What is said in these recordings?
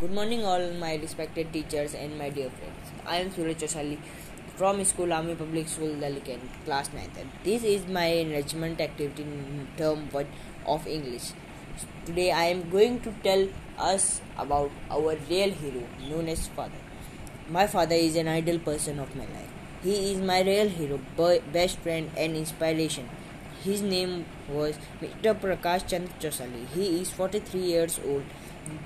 Good morning, all my respected teachers and my dear friends. I am Suraj Chosali from School Army Public School, Dalikan, class 9th. This is my enrichment activity in term 1 of English. Today, I am going to tell us about our real hero known as father. My father is an ideal person of my life. He is my real hero, best friend, and inspiration. His name was Mr. Prakash Chand Chosali. He is 43 years old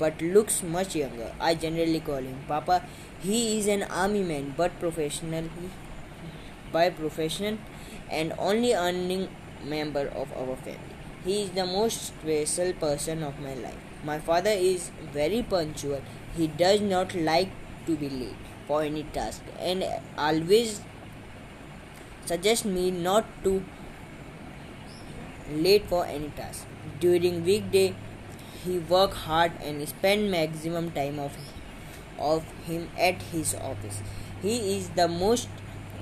but looks much younger. I generally call him Papa. He is an army man but professional by profession and only earning member of our family. He is the most special person of my life. My father is very punctual. He does not like to be late for any task and always suggests me not to late for any task. During weekday he work hard and spend maximum time of, of him at his office. He is the most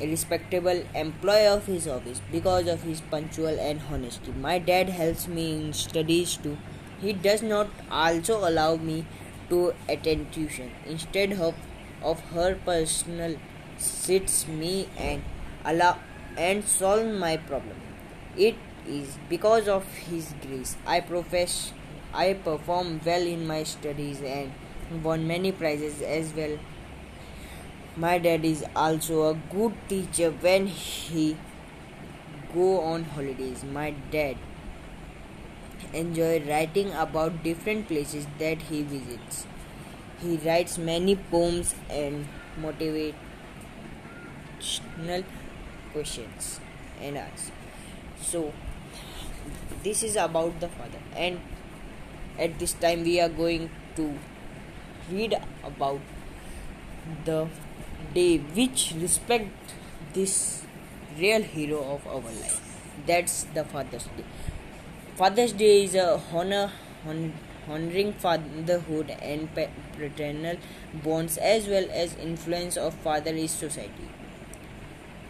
respectable employee of his office because of his punctual and honesty. My dad helps me in studies too. He does not also allow me to attend tuition. Instead of, of her personal sits me and allow and solve my problem. It is because of his grace I profess I perform well in my studies and won many prizes as well. My dad is also a good teacher when he go on holidays. My dad enjoy writing about different places that he visits. He writes many poems and motivational questions and answers. So this is about the father. And at this time we are going to read about the day which respect this real hero of our life. That's the father's day. Father's day is a honor hon- honoring fatherhood and paternal bonds as well as influence of father fatherly society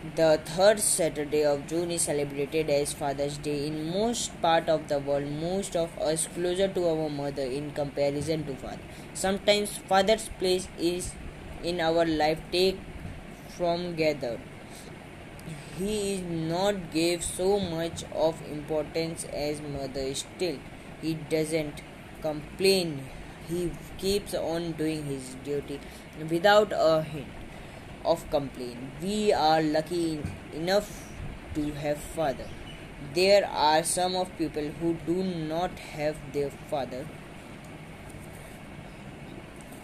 the third Saturday of June is celebrated as Father's Day in most part of the world. Most of us closer to our mother in comparison to father. Sometimes father's place is in our life take from gathered. He is not gave so much of importance as mother. Still, he doesn't complain. He keeps on doing his duty without a hint of complaint. We are lucky enough to have father. There are some of people who do not have their father.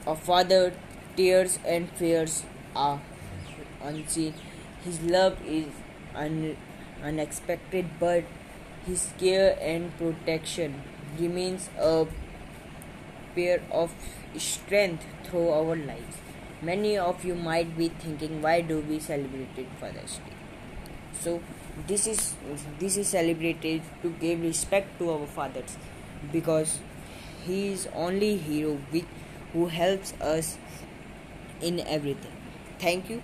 A father tears and fears are unseen. His love is un- unexpected, but his care and protection remains a pair of strength through our lives. Many of you might be thinking, why do we celebrate Father's Day? So this is this is celebrated to give respect to our fathers because he is only hero which, who helps us in everything. Thank you.